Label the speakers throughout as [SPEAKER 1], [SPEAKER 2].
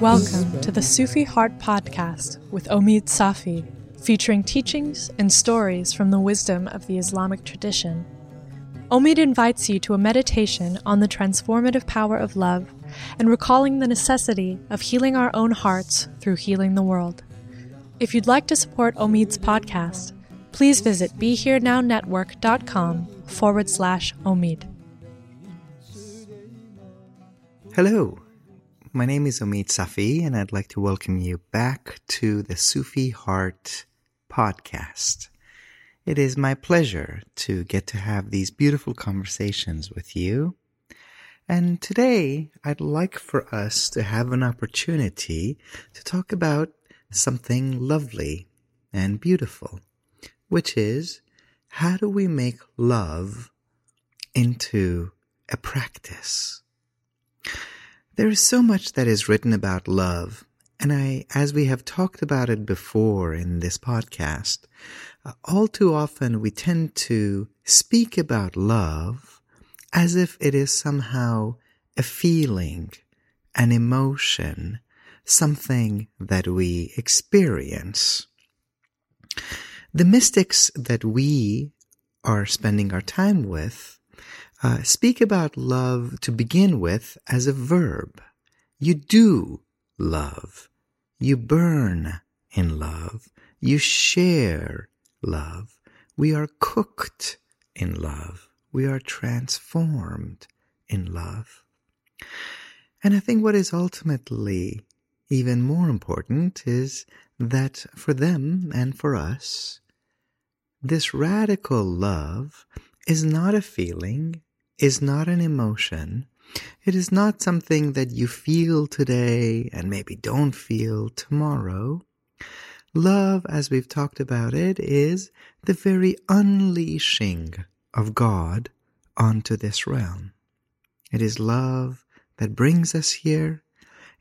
[SPEAKER 1] Welcome to the Sufi Heart Podcast with Omid Safi, featuring teachings and stories from the wisdom of the Islamic tradition. Omid invites you to a meditation on the transformative power of love and recalling the necessity of healing our own hearts through healing the world. If you'd like to support Omid's podcast, please visit BeHereNowNetwork.com forward slash Omid.
[SPEAKER 2] Hello, my name is Omid Safi, and I'd like to welcome you back to the Sufi Heart podcast. It is my pleasure to get to have these beautiful conversations with you. And today I'd like for us to have an opportunity to talk about something lovely and beautiful, which is how do we make love into a practice? There is so much that is written about love, and I, as we have talked about it before in this podcast, uh, all too often we tend to speak about love as if it is somehow a feeling, an emotion, something that we experience. The mystics that we are spending our time with uh, speak about love to begin with as a verb. You do love. You burn in love. You share love. We are cooked in love. We are transformed in love. And I think what is ultimately even more important is that for them and for us, this radical love is not a feeling, is not an emotion. It is not something that you feel today and maybe don't feel tomorrow. Love, as we've talked about it, is the very unleashing of God onto this realm. It is love that brings us here.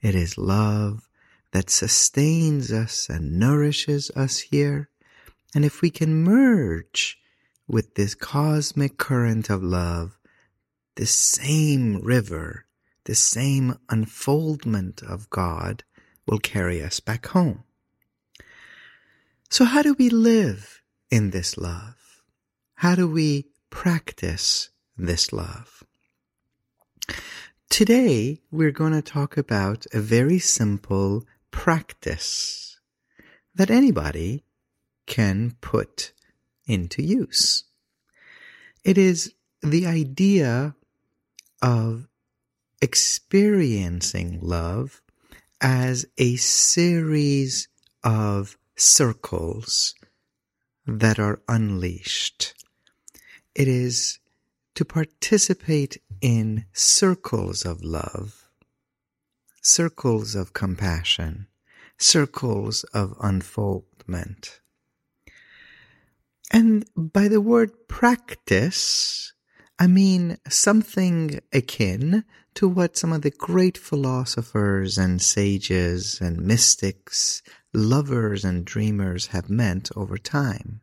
[SPEAKER 2] It is love that sustains us and nourishes us here. And if we can merge with this cosmic current of love, this same river, this same unfoldment of God will carry us back home. So how do we live in this love? How do we practice this love? Today, we're going to talk about a very simple practice that anybody can put into use. It is the idea of experiencing love as a series of circles that are unleashed. It is to participate in circles of love, circles of compassion, circles of unfoldment. And by the word practice, I mean something akin to what some of the great philosophers and sages and mystics, lovers and dreamers have meant over time.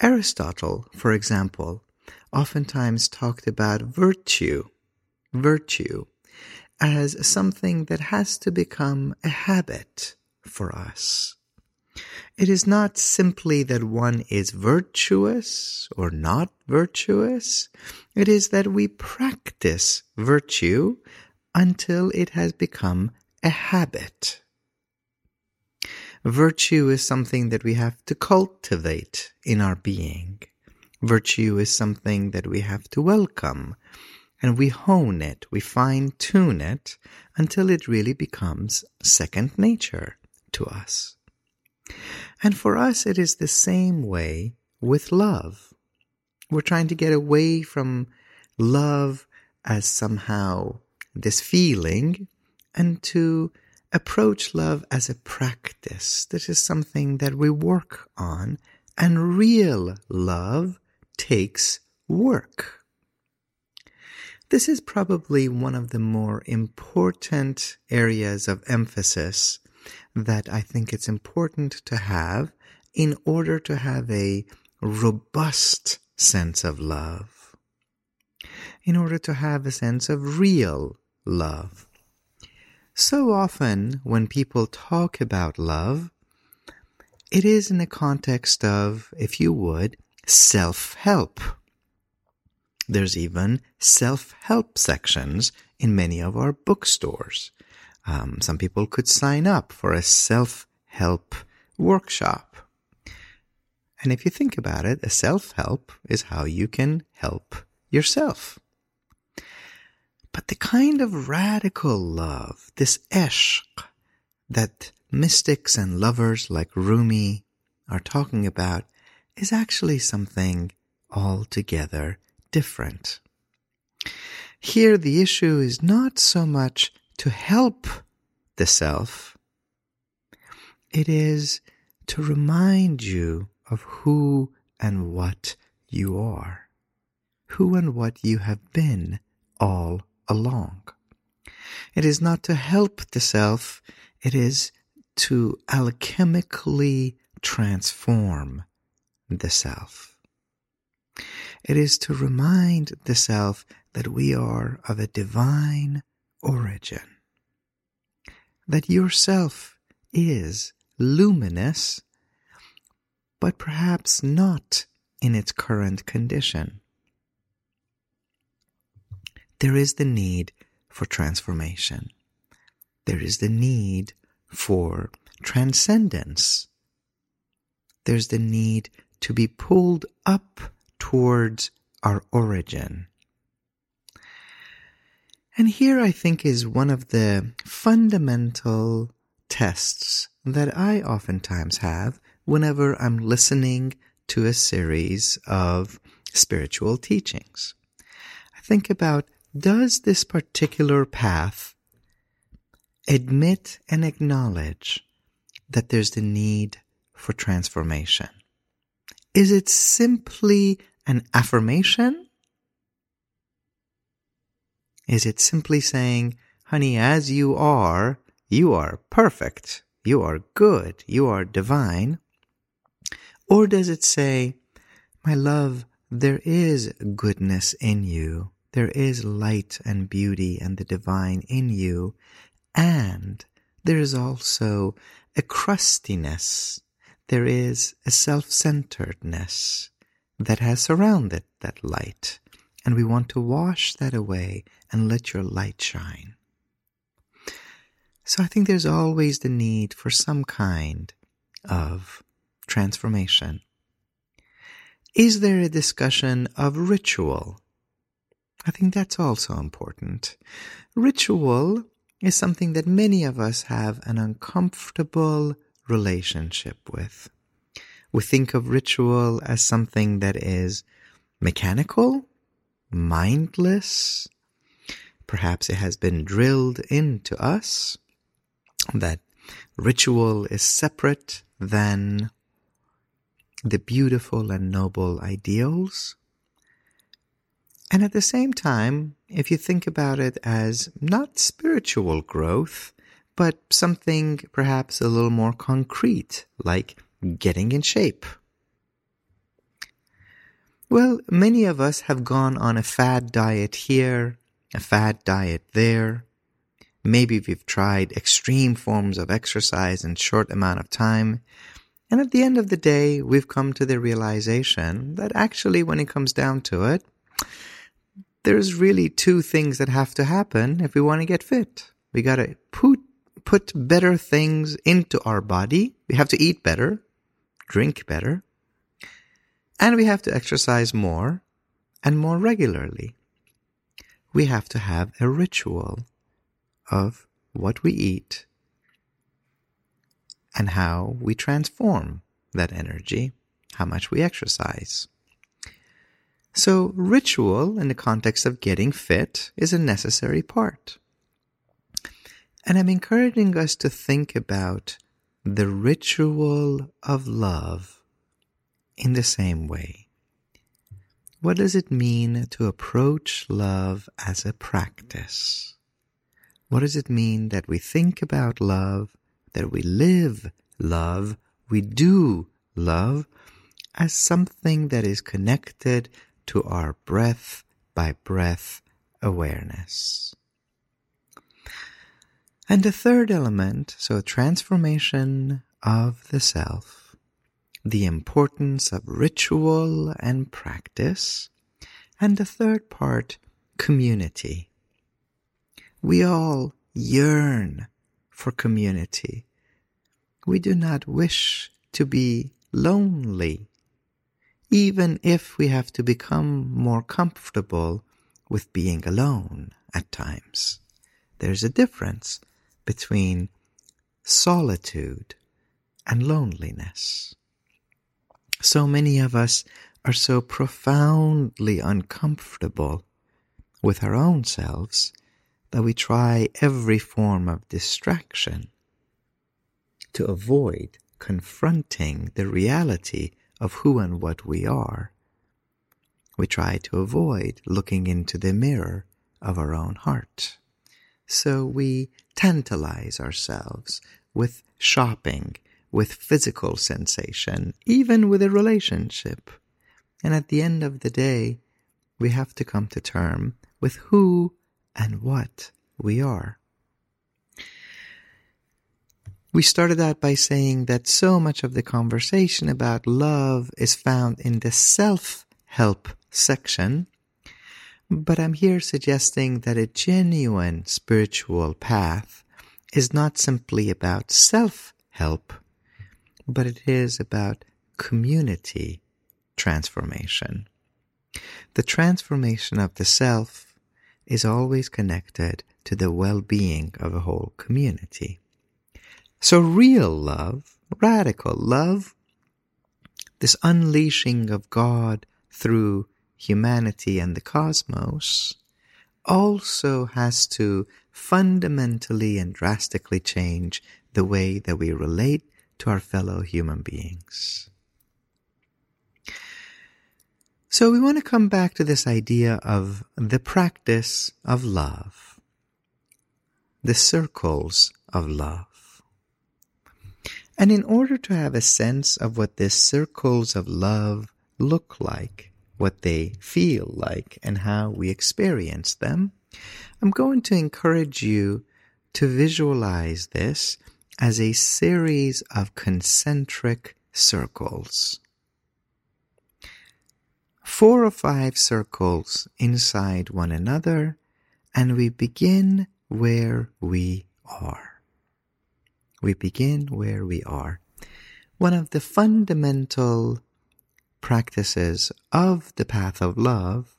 [SPEAKER 2] Aristotle, for example, oftentimes talked about virtue, virtue, as something that has to become a habit for us. It is not simply that one is virtuous or not virtuous. It is that we practice virtue until it has become a habit. Virtue is something that we have to cultivate in our being. Virtue is something that we have to welcome and we hone it, we fine tune it until it really becomes second nature to us. And for us, it is the same way with love. We're trying to get away from love as somehow this feeling and to approach love as a practice. This is something that we work on, and real love takes work. This is probably one of the more important areas of emphasis that I think it's important to have in order to have a robust sense of love, in order to have a sense of real love. So often, when people talk about love, it is in the context of, if you would, self help. There's even self help sections in many of our bookstores. Um, some people could sign up for a self help workshop. And if you think about it, a self help is how you can help yourself. But the kind of radical love, this ishq, that mystics and lovers like Rumi are talking about, is actually something altogether different. Here, the issue is not so much to help the self, it is to remind you of who and what you are, who and what you have been all along. It is not to help the self, it is to alchemically transform the self. It is to remind the self that we are of a divine origin. That yourself is luminous, but perhaps not in its current condition. There is the need for transformation. There is the need for transcendence. There's the need to be pulled up towards our origin. And here I think is one of the fundamental tests that I oftentimes have whenever I'm listening to a series of spiritual teachings. I think about does this particular path admit and acknowledge that there's the need for transformation? Is it simply an affirmation? Is it simply saying, honey, as you are, you are perfect, you are good, you are divine? Or does it say, my love, there is goodness in you, there is light and beauty and the divine in you, and there is also a crustiness there is a self centeredness that has surrounded that light, and we want to wash that away and let your light shine. So I think there's always the need for some kind of transformation. Is there a discussion of ritual? I think that's also important. Ritual is something that many of us have an uncomfortable relationship with. We think of ritual as something that is mechanical, mindless. Perhaps it has been drilled into us that ritual is separate than the beautiful and noble ideals. And at the same time, if you think about it as not spiritual growth, but something perhaps a little more concrete, like getting in shape. Well, many of us have gone on a fad diet here, a fad diet there. Maybe we've tried extreme forms of exercise in short amount of time. And at the end of the day, we've come to the realization that actually, when it comes down to it, there's really two things that have to happen if we want to get fit. We got to put, put better things into our body. We have to eat better, drink better, and we have to exercise more and more regularly. We have to have a ritual of what we eat and how we transform that energy, how much we exercise. So, ritual in the context of getting fit is a necessary part. And I'm encouraging us to think about the ritual of love in the same way. What does it mean to approach love as a practice? What does it mean that we think about love, that we live love, we do love as something that is connected to our breath by breath awareness? And the third element, so transformation of the self, the importance of ritual and practice, and the third part, community. We all yearn for community. We do not wish to be lonely, even if we have to become more comfortable with being alone at times. There's a difference between solitude and loneliness. So many of us are so profoundly uncomfortable with our own selves that we try every form of distraction to avoid confronting the reality of who and what we are. We try to avoid looking into the mirror of our own heart. So we tantalize ourselves with shopping, with physical sensation, even with a relationship. And at the end of the day, we have to come to term with who and what we are. We started out by saying that so much of the conversation about love is found in the self help section but I'm here suggesting that a genuine spiritual path is not simply about self help, but it is about community transformation. The transformation of the self is always connected to the well being of a whole community. So, real love, radical love, this unleashing of God through humanity and the cosmos also has to fundamentally and drastically change the way that we relate to our fellow human beings. So we want to come back to this idea of the practice of love, the circles of love. And in order to have a sense of what these circles of love look like, what they feel like and how we experience them, I'm going to encourage you to visualize this as a series of concentric circles. Four or five circles inside one another, and we begin where we are. We begin where we are. One of the fundamental practices of the path of love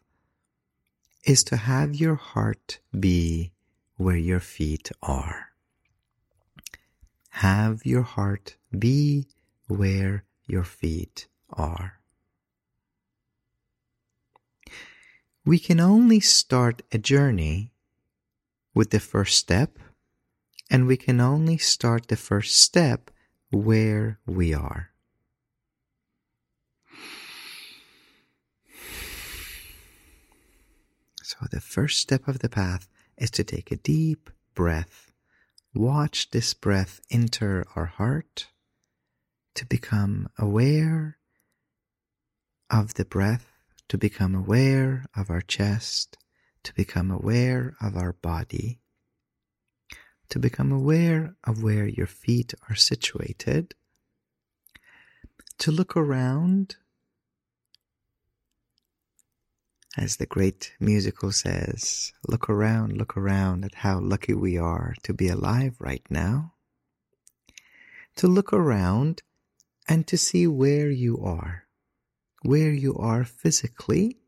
[SPEAKER 2] is to have your heart be where your feet are. Have your heart be where your feet are. We can only start a journey with the first step, and we can only start the first step where we are. So, the first step of the path is to take a deep breath. Watch this breath enter our heart to become aware of the breath, to become aware of our chest, to become aware of our body, to become aware of where your feet are situated. to look around, as the great musical says, look around, look around at how lucky we are to be alive right now. To look around and to see where you are, where you are physically,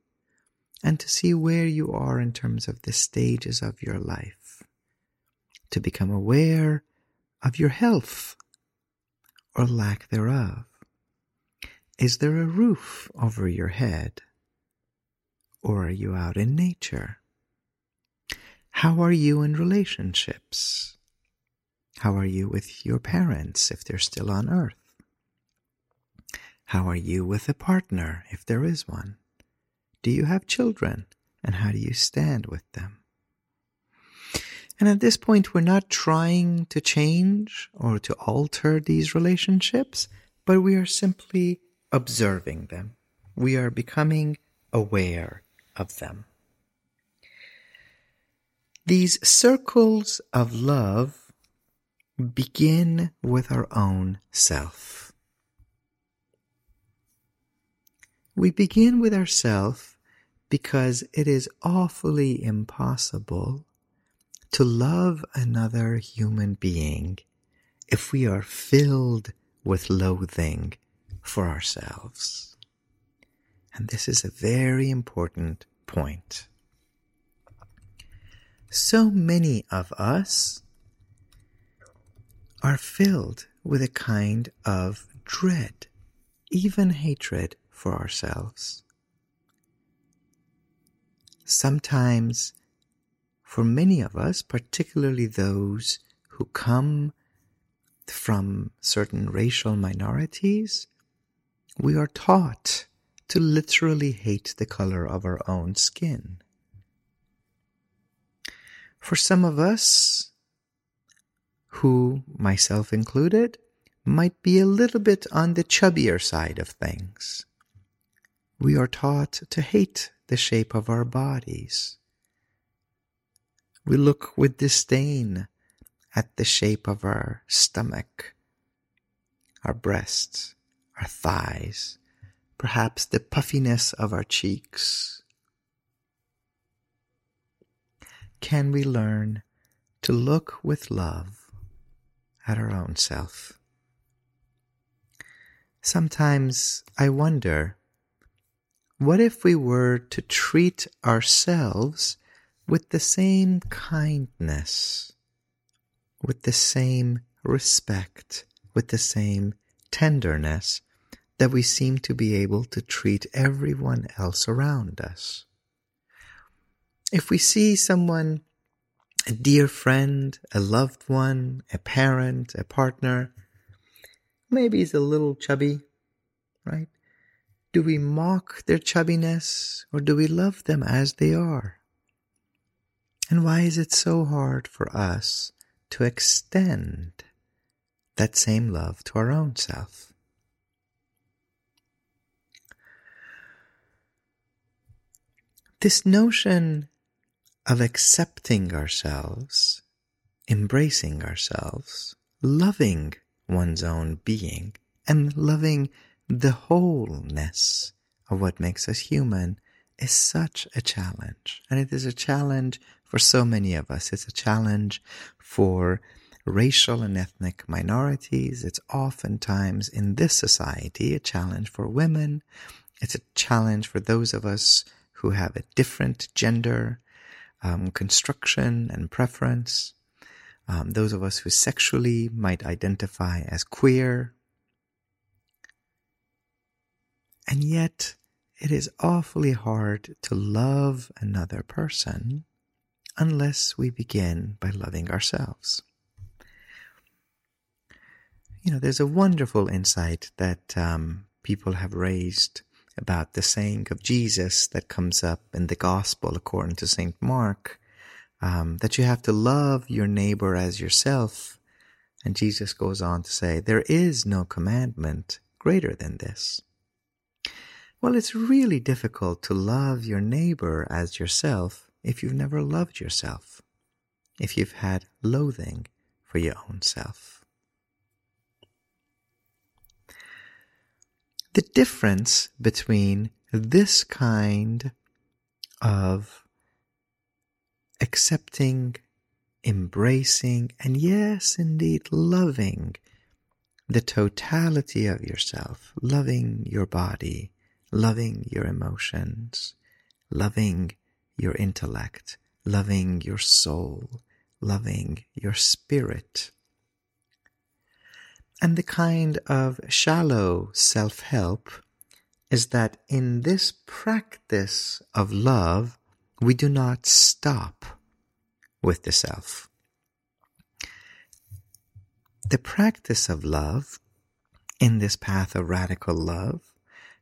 [SPEAKER 2] and to see where you are in terms of the stages of your life. To become aware of your health or lack thereof. Is there a roof over your head? Or are you out in nature? How are you in relationships? How are you with your parents if they're still on earth? How are you with a partner if there is one? Do you have children? And how do you stand with them? And at this point, we're not trying to change or to alter these relationships, but we are simply observing them. We are becoming aware of them. These circles of love begin with our own self. We begin with ourself because it is awfully impossible to love another human being if we are filled with loathing for ourselves. And this is a very important point. So many of us are filled with a kind of dread, even hatred for ourselves. Sometimes for many of us, particularly those who come from certain racial minorities, we are taught to literally hate the color of our own skin. For some of us, who, myself included, might be a little bit on the chubbier side of things, we are taught to hate the shape of our bodies we look with disdain at the shape of our stomach, our breasts, our thighs, perhaps the puffiness of our cheeks. Can we learn to look with love at our own self? Sometimes I wonder what if we were to treat ourselves with the same kindness, with the same respect, with the same tenderness that we seem to be able to treat everyone else around us. If we see someone, a dear friend, a loved one, a parent, a partner, maybe he's a little chubby, right? Do we mock their chubbiness or do we love them as they are? And why is it so hard for us to extend that same love to our own self? This notion of accepting ourselves, embracing ourselves, loving one's own being, and loving the wholeness of what makes us human is such a challenge. And it is a challenge for so many of us. It's a challenge for racial and ethnic minorities. It's oftentimes in this society a challenge for women. It's a challenge for those of us who have a different gender um, construction and preference. Um, those of us who sexually might identify as queer. And yet, it is awfully hard to love another person unless we begin by loving ourselves. You know, there's a wonderful insight that um, people have raised about the saying of Jesus that comes up in the Gospel according to St. Mark um, that you have to love your neighbor as yourself. And Jesus goes on to say, There is no commandment greater than this. Well, it's really difficult to love your neighbor as yourself if you've never loved yourself, if you've had loathing for your own self. The difference between this kind of accepting, embracing, and yes, indeed, loving the totality of yourself, loving your body, loving your emotions, loving your intellect, loving your soul, loving your spirit. And the kind of shallow self help is that in this practice of love, we do not stop with the self. The practice of love in this path of radical love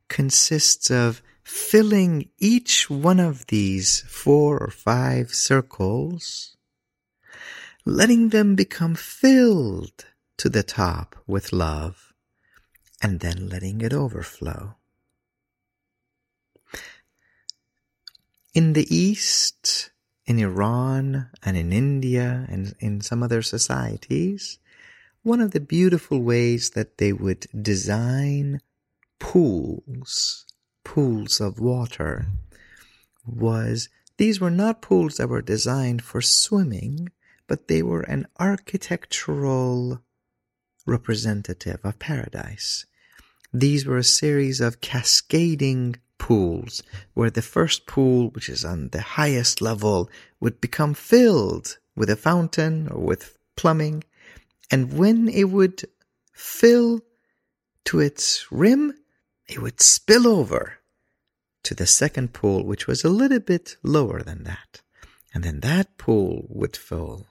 [SPEAKER 2] consists of filling each one of these four or five circles, letting them become filled to the top with love, and then letting it overflow. In the East, in Iran and in India and in some other societies, one of the beautiful ways that they would design pools, pools of water, was these were not pools that were designed for swimming, but they were an architectural representative of paradise. These were a series of cascading pools, where the first pool, which is on the highest level, would become filled with a fountain or with plumbing, and when it would fill to its rim, it would spill over to the second pool, which was a little bit lower than that. And then that pool would fill.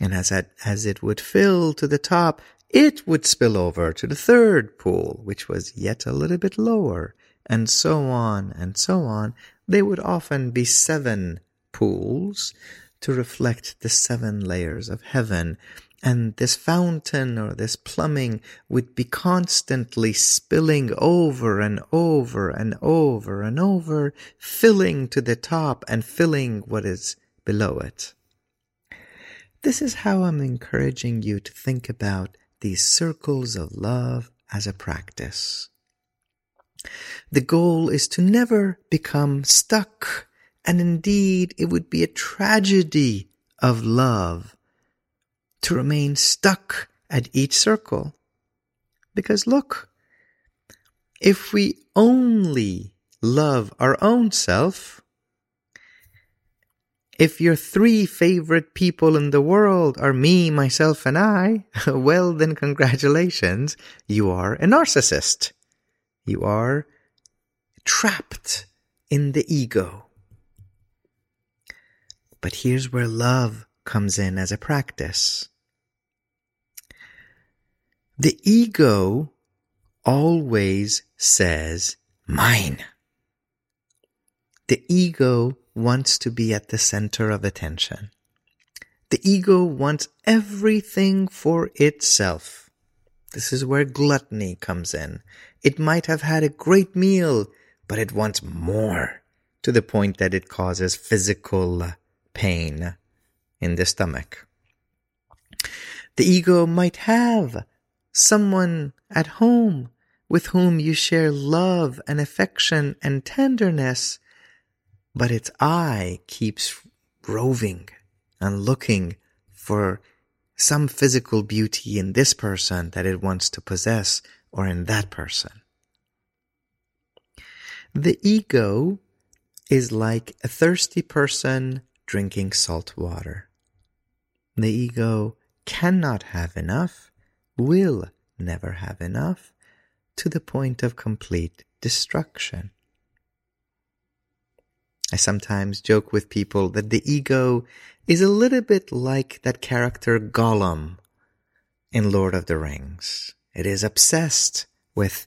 [SPEAKER 2] And as, it, as it would fill to the top, it would spill over to the third pool, which was yet a little bit lower, and so on and so on. They would often be seven pools to reflect the seven layers of heaven and this fountain or this plumbing would be constantly spilling over and over and over and over, filling to the top and filling what is below it. This is how I'm encouraging you to think about these circles of love as a practice. The goal is to never become stuck, and indeed it would be a tragedy of love to remain stuck at each circle. Because look, if we only love our own self, if your three favorite people in the world are me, myself, and I, well, then congratulations, you are a narcissist. You are trapped in the ego. But here's where love comes in as a practice. The ego always says, mine. The ego wants to be at the center of attention. The ego wants everything for itself. This is where gluttony comes in. It might have had a great meal, but it wants more to the point that it causes physical pain in the stomach. The ego might have someone at home with whom you share love and affection and tenderness, but its eye keeps roving and looking for some physical beauty in this person that it wants to possess or in that person. The ego is like a thirsty person drinking salt water. The ego cannot have enough will never have enough to the point of complete destruction. I sometimes joke with people that the ego is a little bit like that character Gollum in Lord of the Rings. It is obsessed with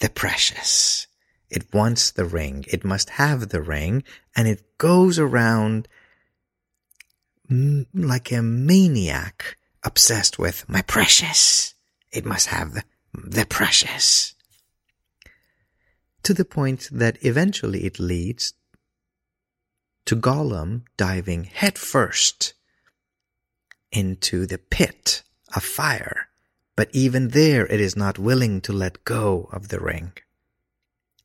[SPEAKER 2] the precious. It wants the ring. It must have the ring and it goes around like a maniac obsessed with my precious. It must have the, the precious. To the point that eventually it leads to Gollum diving headfirst into the pit of fire but even there it is not willing to let go of the ring.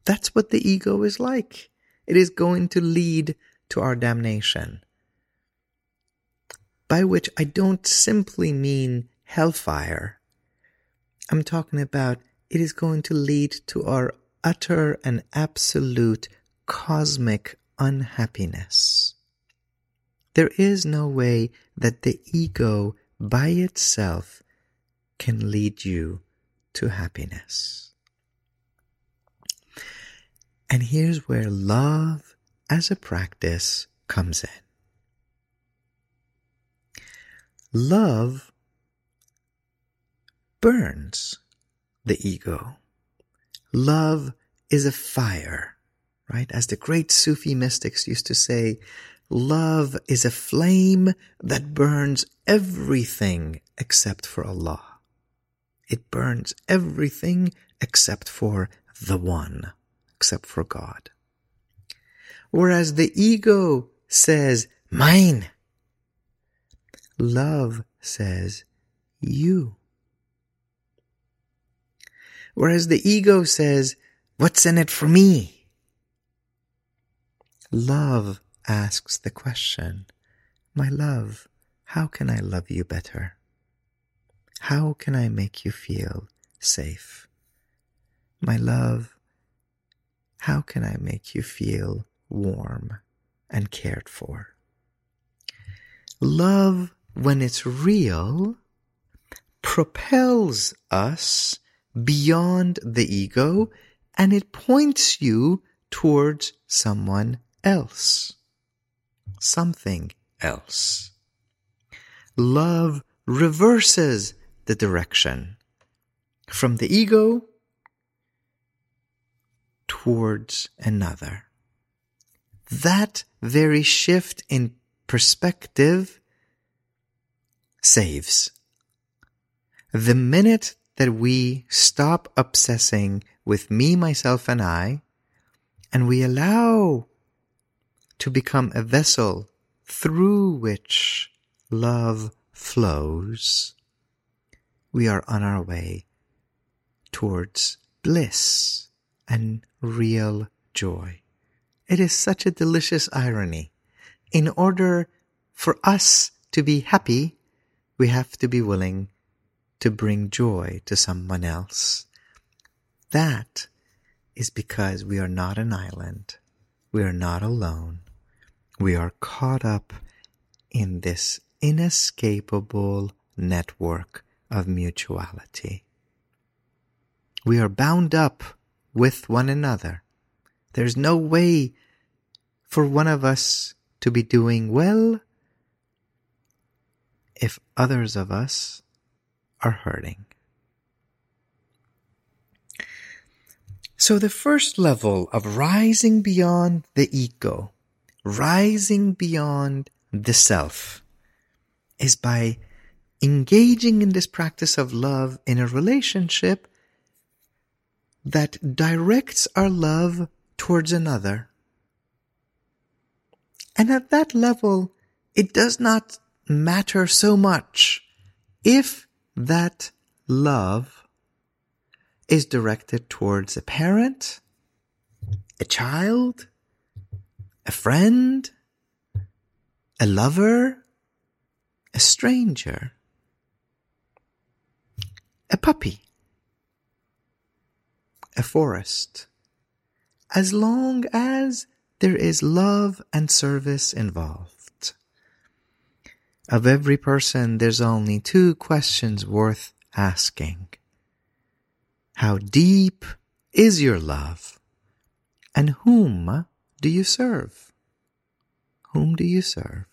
[SPEAKER 2] That's what the ego is like. It is going to lead to our damnation. By which I don't simply mean hellfire. I'm talking about it is going to lead to our utter and absolute cosmic unhappiness. There is no way that the ego by itself can lead you to happiness. And here's where love as a practice comes in. Love burns the ego. Love is a fire, right? As the great Sufi mystics used to say, love is a flame that burns everything except for Allah. It burns everything except for the One, except for God. Whereas the ego says, mine. Love says, you. Whereas the ego says, what's in it for me? Love asks the question, my love, how can I love you better? How can I make you feel safe? My love, how can I make you feel warm and cared for? Love, when it's real, propels us beyond the ego and it points you towards someone else, something else. Love reverses the direction from the ego towards another. That very shift in perspective saves. The minute that we stop obsessing with me, myself, and I, and we allow to become a vessel through which love flows, we are on our way towards bliss and real joy. It is such a delicious irony. In order for us to be happy, we have to be willing to bring joy to someone else. That is because we are not an island. We are not alone. We are caught up in this inescapable network of mutuality. We are bound up with one another. There's no way for one of us to be doing well if others of us are hurting. So the first level of rising beyond the ego, rising beyond the self, is by engaging in this practice of love in a relationship that directs our love towards another. And at that level, it does not matter so much if that love is directed towards a parent, a child, a friend, a lover, a stranger, a puppy, a forest, as long as there is love and service involved. Of every person, there's only two questions worth asking. How deep is your love? And whom do you serve? Whom do you serve?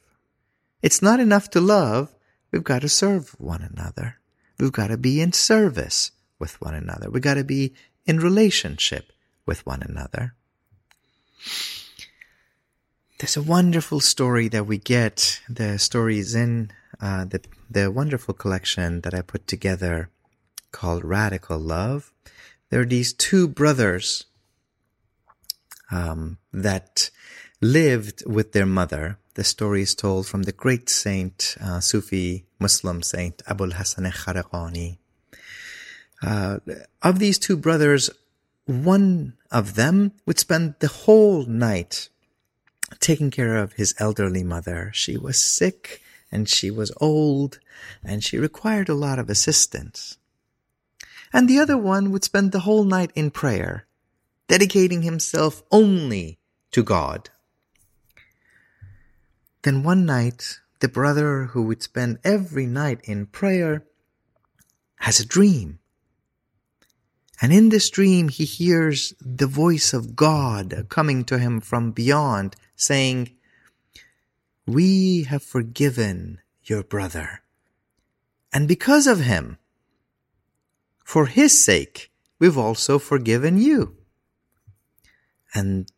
[SPEAKER 2] It's not enough to love. We've got to serve one another. We've got to be in service with one another. We've got to be in relationship with one another. There's a wonderful story that we get. The story is in uh, the, the wonderful collection that I put together called Radical Love. There are these two brothers um, that lived with their mother. The story is told from the great saint, uh, Sufi Muslim saint Abul Hasan al-Kharaqani. Uh, of these two brothers, one of them would spend the whole night taking care of his elderly mother. She was sick and she was old and she required a lot of assistance. And the other one would spend the whole night in prayer, dedicating himself only to God. Then one night, the brother who would spend every night in prayer has a dream. And in this dream, he hears the voice of God coming to him from beyond saying, We have forgiven your brother. And because of him, for his sake, we've also forgiven you. And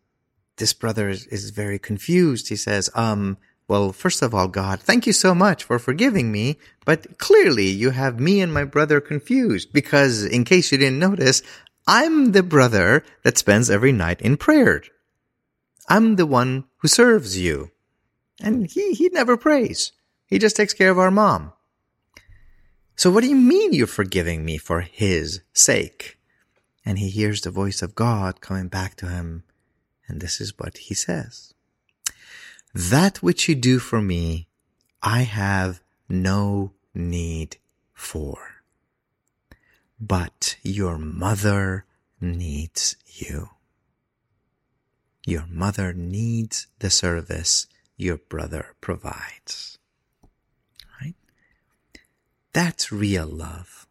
[SPEAKER 2] this brother is, is very confused. He says, um, well, first of all, God, thank you so much for forgiving me, but clearly you have me and my brother confused because in case you didn't notice, I'm the brother that spends every night in prayer. I'm the one who serves you. And he, he never prays. He just takes care of our mom. So what do you mean you're forgiving me for his sake? And he hears the voice of God coming back to him. And this is what he says. That which you do for me, I have no need for. But your mother needs you. Your mother needs the service your brother provides. Right? That's real love.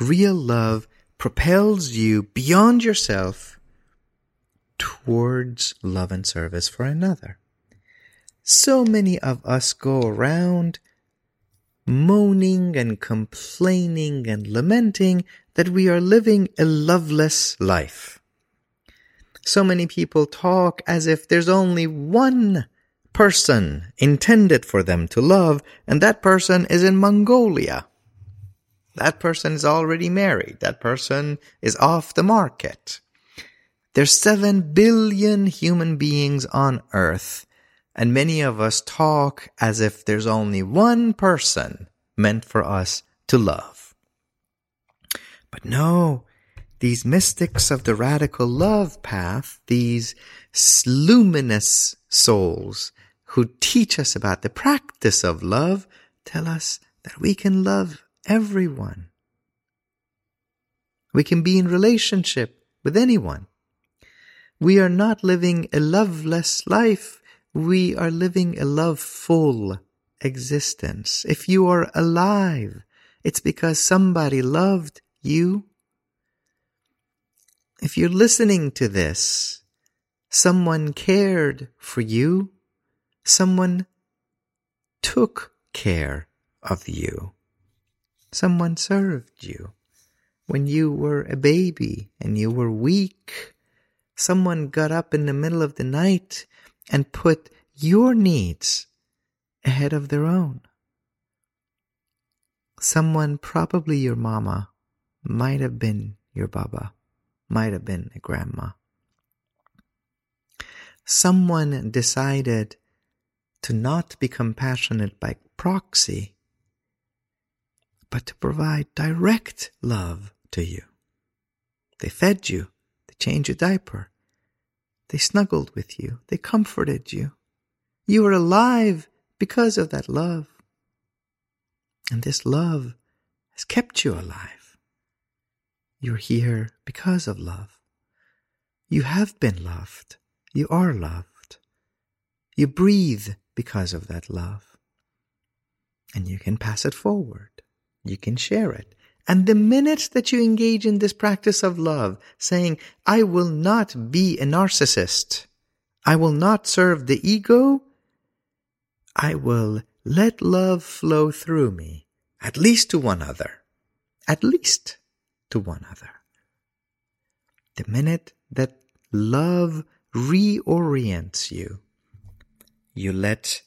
[SPEAKER 2] Real love propels you beyond yourself towards love and service for another. So many of us go around moaning and complaining and lamenting that we are living a loveless life. So many people talk as if there's only one person intended for them to love, and that person is in Mongolia. That person is already married. That person is off the market. There's seven billion human beings on earth and many of us talk as if there's only one person meant for us to love. But no, these mystics of the radical love path, these luminous souls who teach us about the practice of love, tell us that we can love everyone. We can be in relationship with anyone. We are not living a loveless life we are living a love-full existence. If you are alive, it's because somebody loved you. If you're listening to this, someone cared for you. Someone took care of you. Someone served you. When you were a baby and you were weak, someone got up in the middle of the night and put your needs ahead of their own. Someone, probably your mama, might have been your baba, might have been a grandma. Someone decided to not be compassionate by proxy, but to provide direct love to you. They fed you, they changed your diaper, they snuggled with you. They comforted you. You are alive because of that love. And this love has kept you alive. You're here because of love. You have been loved. You are loved. You breathe because of that love. And you can pass it forward. You can share it. And the minute that you engage in this practice of love, saying, I will not be a narcissist, I will not serve the ego, I will let love flow through me, at least to one other, at least to one other. The minute that love reorients you, you let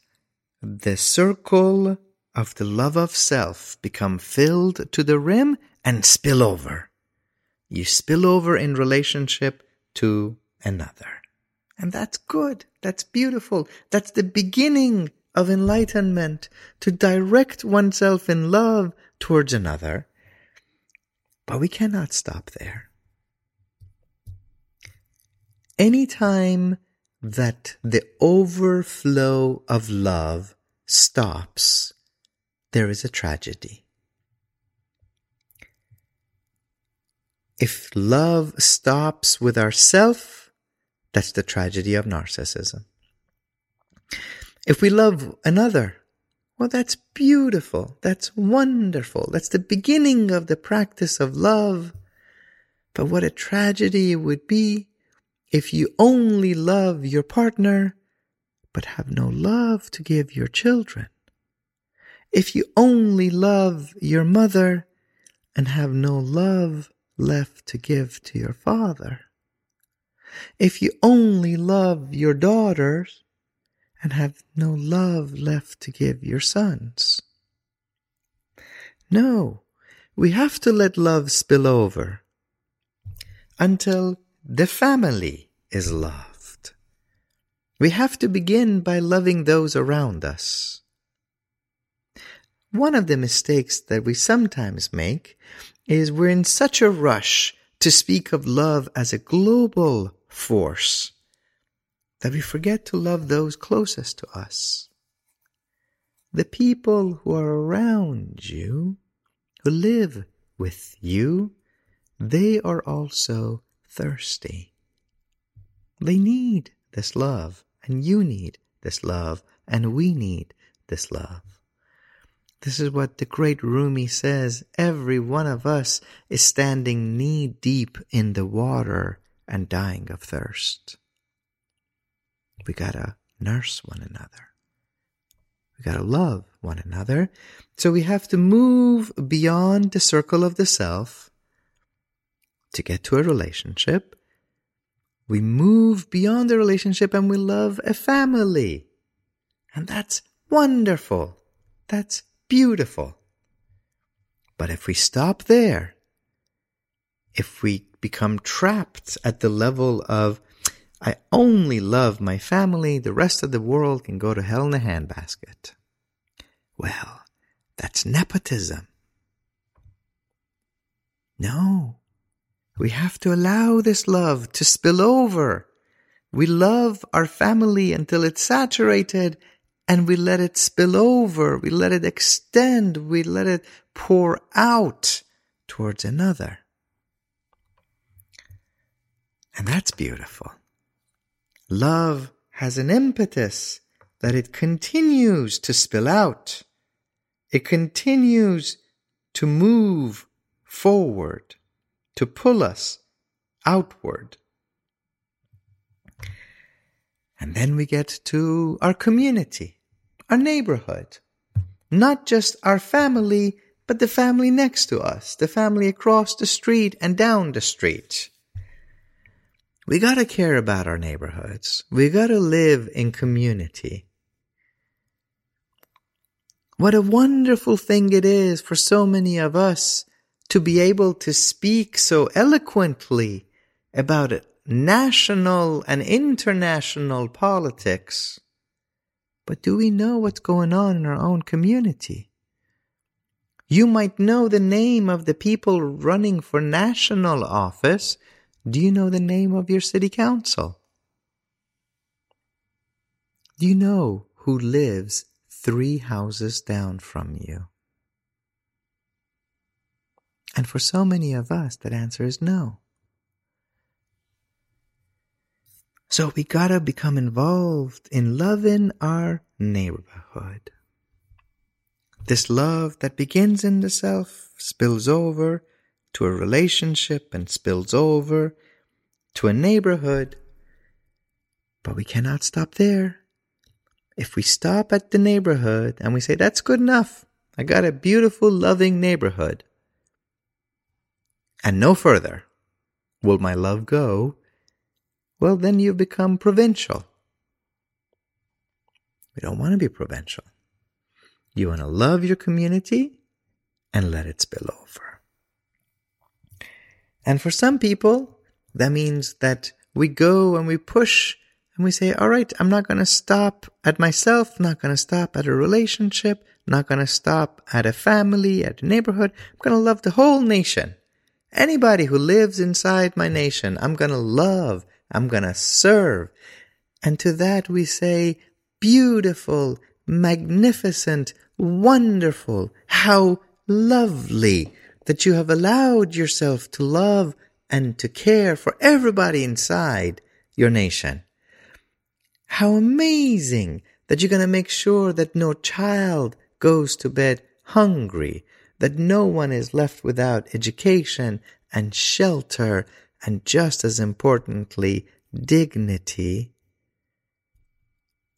[SPEAKER 2] the circle of the love of self become filled to the rim and spill over. You spill over in relationship to another. And that's good. That's beautiful. That's the beginning of enlightenment to direct oneself in love towards another. But we cannot stop there. Anytime that the overflow of love stops, there is a tragedy. If love stops with ourself, that's the tragedy of narcissism. If we love another, well, that's beautiful. That's wonderful. That's the beginning of the practice of love. But what a tragedy it would be if you only love your partner, but have no love to give your children. If you only love your mother and have no love left to give to your father. If you only love your daughters and have no love left to give your sons. No, we have to let love spill over until the family is loved. We have to begin by loving those around us. One of the mistakes that we sometimes make is we're in such a rush to speak of love as a global force that we forget to love those closest to us. The people who are around you, who live with you, they are also thirsty. They need this love, and you need this love, and we need this love. This is what the great Rumi says. Every one of us is standing knee deep in the water and dying of thirst. We gotta nurse one another. We gotta love one another. So we have to move beyond the circle of the self to get to a relationship. We move beyond the relationship and we love a family. And that's wonderful. That's beautiful. But if we stop there, if we become trapped at the level of, I only love my family, the rest of the world can go to hell in a handbasket. Well, that's nepotism. No, we have to allow this love to spill over. We love our family until it's saturated and we let it spill over, we let it extend, we let it pour out towards another. And that's beautiful. Love has an impetus that it continues to spill out. It continues to move forward, to pull us outward. And then we get to our community our neighborhood, not just our family, but the family next to us, the family across the street and down the street. We gotta care about our neighborhoods. We gotta live in community. What a wonderful thing it is for so many of us to be able to speak so eloquently about national and international politics. But do we know what's going on in our own community? You might know the name of the people running for national office. Do you know the name of your city council? Do you know who lives three houses down from you? And for so many of us, that answer is no. So we gotta become involved in loving our neighborhood. This love that begins in the self spills over to a relationship and spills over to a neighborhood. But we cannot stop there. If we stop at the neighborhood and we say, that's good enough, I got a beautiful, loving neighborhood, and no further will my love go, well, then you've become provincial. We don't want to be provincial. You want to love your community and let it spill over. And for some people, that means that we go and we push and we say, all right, I'm not going to stop at myself, not going to stop at a relationship, not going to stop at a family, at a neighborhood. I'm going to love the whole nation. Anybody who lives inside my nation, I'm going to love, I'm going to serve. And to that we say, beautiful, magnificent, wonderful, how lovely that you have allowed yourself to love and to care for everybody inside your nation. How amazing that you're going to make sure that no child goes to bed hungry, that no one is left without education and shelter, and just as importantly, dignity.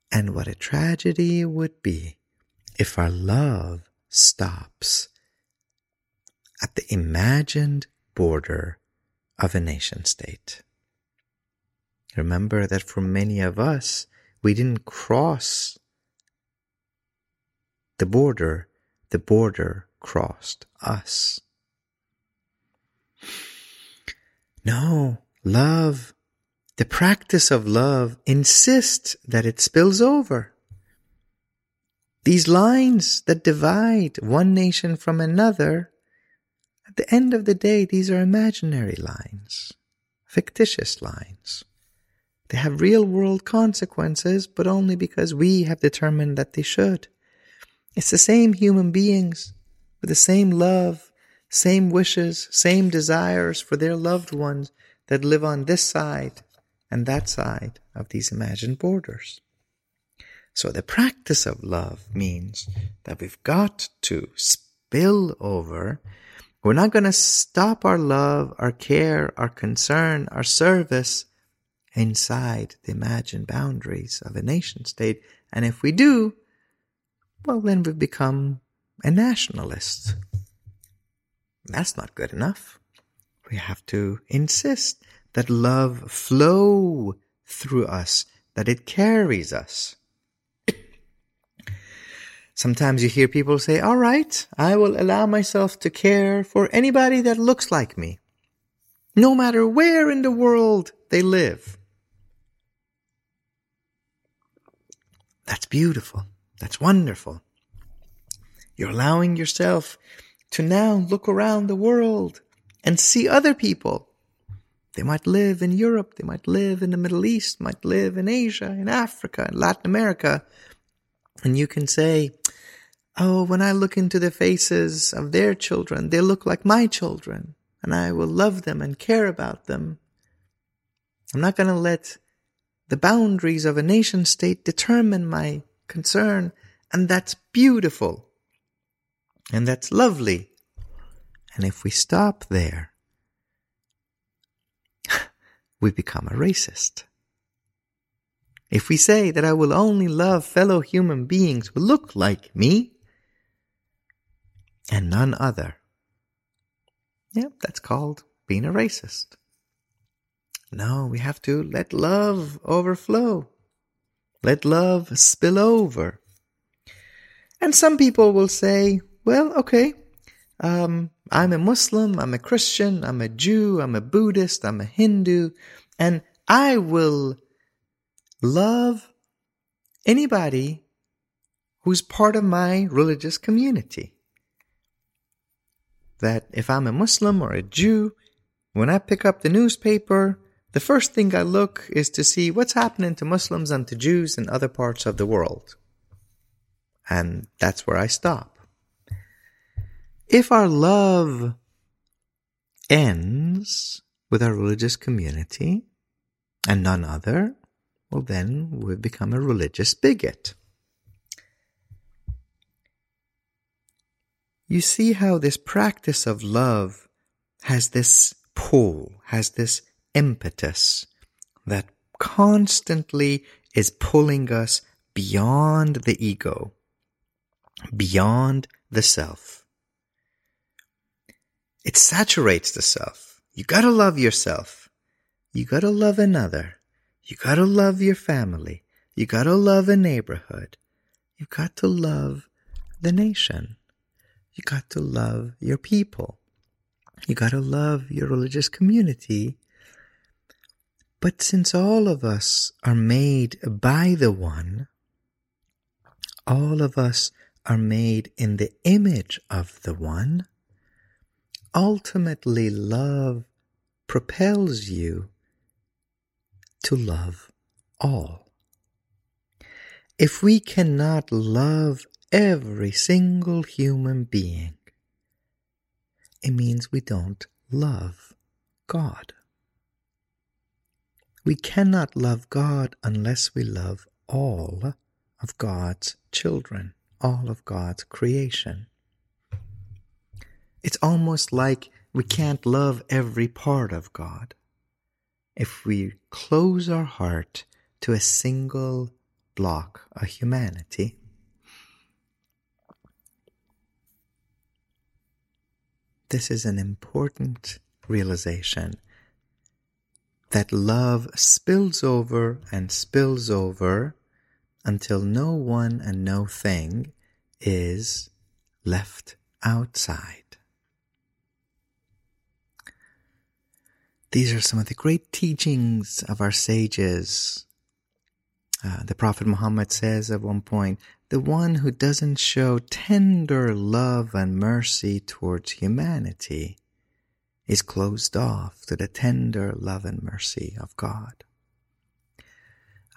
[SPEAKER 2] And what a tragedy it would be if our love stops at the imagined border of a nation state. Remember that for many of us, we didn't cross the border, the border crossed us. No, love, the practice of love insists that it spills over. These lines that divide one nation from another, at the end of the day, these are imaginary lines, fictitious lines. They have real world consequences, but only because we have determined that they should. It's the same human beings with the same love, same wishes, same desires for their loved ones that live on this side and that side of these imagined borders. So the practice of love means that we've got to spill over. We're not going to stop our love, our care, our concern, our service inside the imagined boundaries of a nation state. And if we do, well, then we've become a nationalist. That's not good enough. We have to insist that love flow through us, that it carries us. Sometimes you hear people say, all right, I will allow myself to care for anybody that looks like me, no matter where in the world they live. That's beautiful. That's wonderful. You're allowing yourself to now look around the world and see other people. They might live in Europe, they might live in the Middle East, might live in Asia, in Africa, in Latin America. And you can say, Oh, when I look into the faces of their children, they look like my children, and I will love them and care about them. I'm not going to let the boundaries of a nation state determine my concern, and that's beautiful. And that's lovely. And if we stop there, we become a racist. If we say that I will only love fellow human beings who look like me and none other, yep, that's called being a racist. No, we have to let love overflow. Let love spill over. And some people will say, well, okay, um, I'm a Muslim, I'm a Christian, I'm a Jew, I'm a Buddhist, I'm a Hindu, and I will love anybody who's part of my religious community. That if I'm a Muslim or a Jew, when I pick up the newspaper, the first thing I look is to see what's happening to Muslims and to Jews in other parts of the world. And that's where I stop. If our love ends with our religious community and none other, well, then we've become a religious bigot. You see how this practice of love has this pull, has this impetus that constantly is pulling us beyond the ego, beyond the self. It saturates the self. You gotta love yourself. You gotta love another. You gotta love your family. You gotta love a neighborhood. You've got to love the nation. You got to love your people. You gotta love your religious community but since all of us are made by the One, all of us are made in the image of the One, ultimately love propels you to love all. If we cannot love every single human being, it means we don't love God. We cannot love God unless we love all of God's children, all of God's creation. It's almost like we can't love every part of God if we close our heart to a single block of humanity. This is an important realization that love spills over and spills over until no one and no thing is left outside. These are some of the great teachings of our sages. Uh, the Prophet Muhammad says at one point, the one who doesn't show tender love and mercy towards humanity is closed off to the tender love and mercy of God.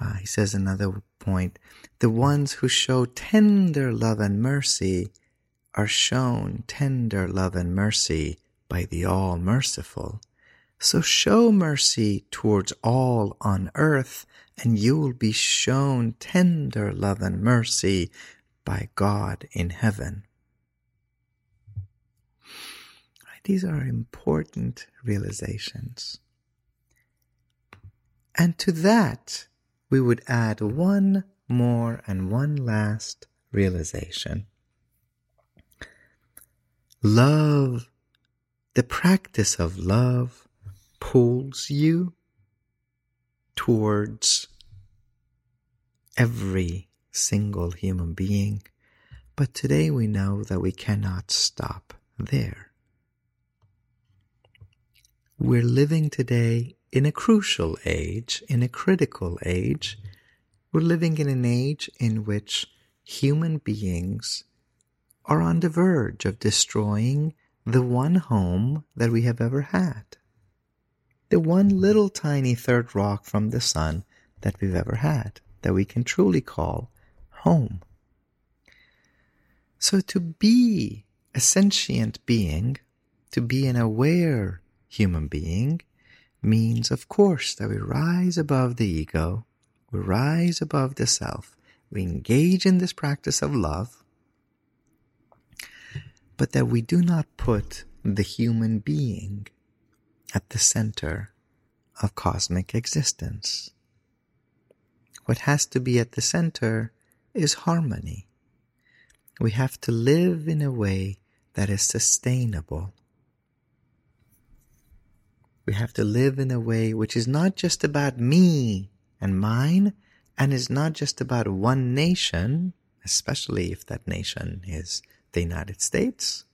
[SPEAKER 2] Uh, he says another point, the ones who show tender love and mercy are shown tender love and mercy by the all merciful so show mercy towards all on earth, and you will be shown tender love and mercy by God in heaven. These are important realizations. And to that, we would add one more and one last realization. Love, the practice of love, pulls you towards every single human being. But today we know that we cannot stop there. We're living today in a crucial age, in a critical age. We're living in an age in which human beings are on the verge of destroying the one home that we have ever had the one little tiny third rock from the sun that we've ever had, that we can truly call home. So to be a sentient being, to be an aware human being, means, of course, that we rise above the ego, we rise above the self, we engage in this practice of love, but that we do not put the human being at the center of cosmic existence. What has to be at the center is harmony. We have to live in a way that is sustainable. We have to live in a way which is not just about me and mine, and is not just about one nation, especially if that nation is the United States,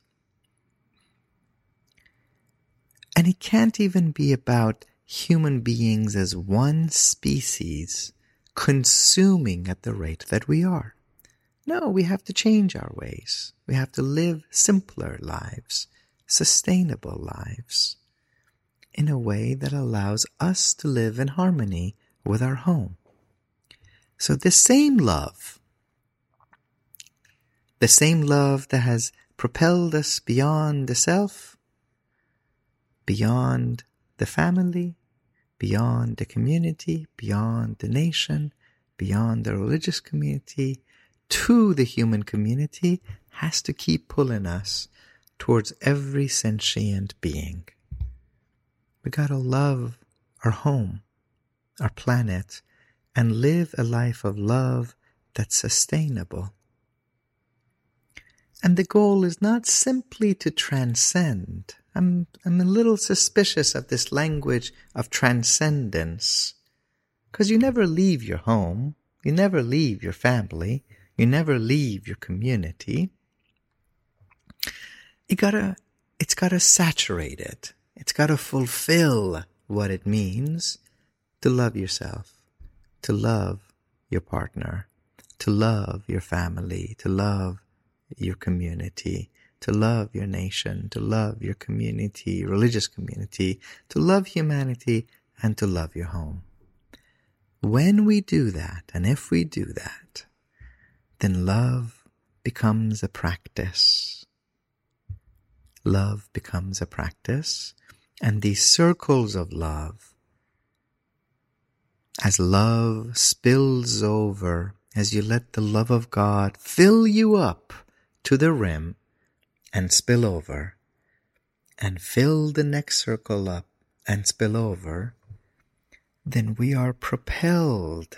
[SPEAKER 2] And it can't even be about human beings as one species consuming at the rate that we are. No, we have to change our ways. We have to live simpler lives, sustainable lives, in a way that allows us to live in harmony with our home. So the same love, the same love that has propelled us beyond the self, beyond the family, beyond the community, beyond the nation, beyond the religious community, to the human community has to keep pulling us towards every sentient being. We gotta love our home, our planet, and live a life of love that's sustainable. And the goal is not simply to transcend I'm, I'm a little suspicious of this language of transcendence. Because you never leave your home, you never leave your family, you never leave your community. You gotta, it's gotta saturate it. It's gotta fulfill what it means to love yourself, to love your partner, to love your family, to love your community, to love your nation, to love your community, religious community, to love humanity, and to love your home. When we do that, and if we do that, then love becomes a practice. Love becomes a practice, and these circles of love, as love spills over, as you let the love of God fill you up to the rim and spill over, and fill the next circle up and spill over, then we are propelled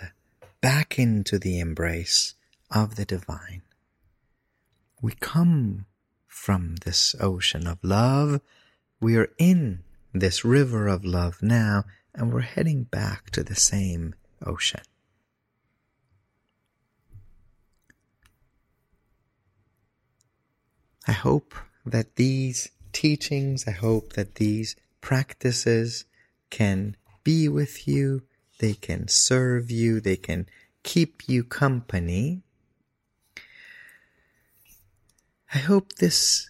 [SPEAKER 2] back into the embrace of the divine. We come from this ocean of love. We are in this river of love now, and we're heading back to the same ocean. I hope that these teachings, I hope that these practices can be with you, they can serve you, they can keep you company. I hope this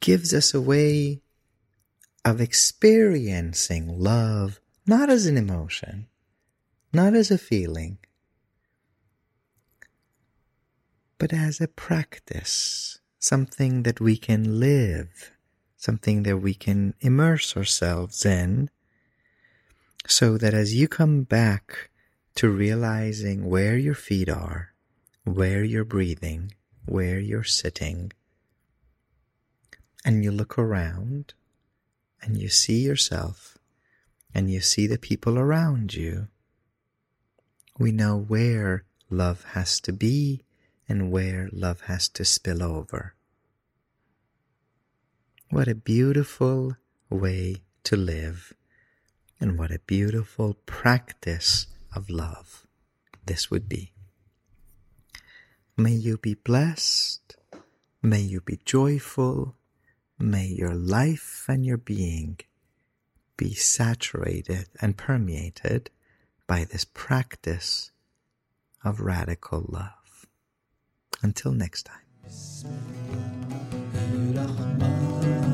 [SPEAKER 2] gives us a way of experiencing love not as an emotion, not as a feeling, but as a practice, something that we can live, something that we can immerse ourselves in so that as you come back to realizing where your feet are, where you're breathing, where you're sitting, and you look around and you see yourself and you see the people around you, we know where love has to be and where love has to spill over. What a beautiful way to live and what a beautiful practice of love this would be. May you be blessed. May you be joyful. May your life and your being be saturated and permeated by this practice of radical love. Until next time.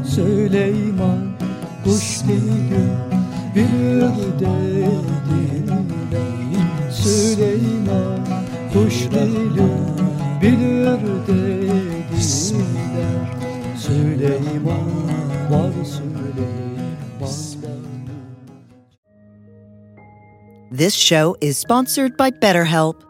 [SPEAKER 2] Süleyman kuş bir Süleyman kuş bilir bilir dediler Süleyman var This show is sponsored by BetterHelp.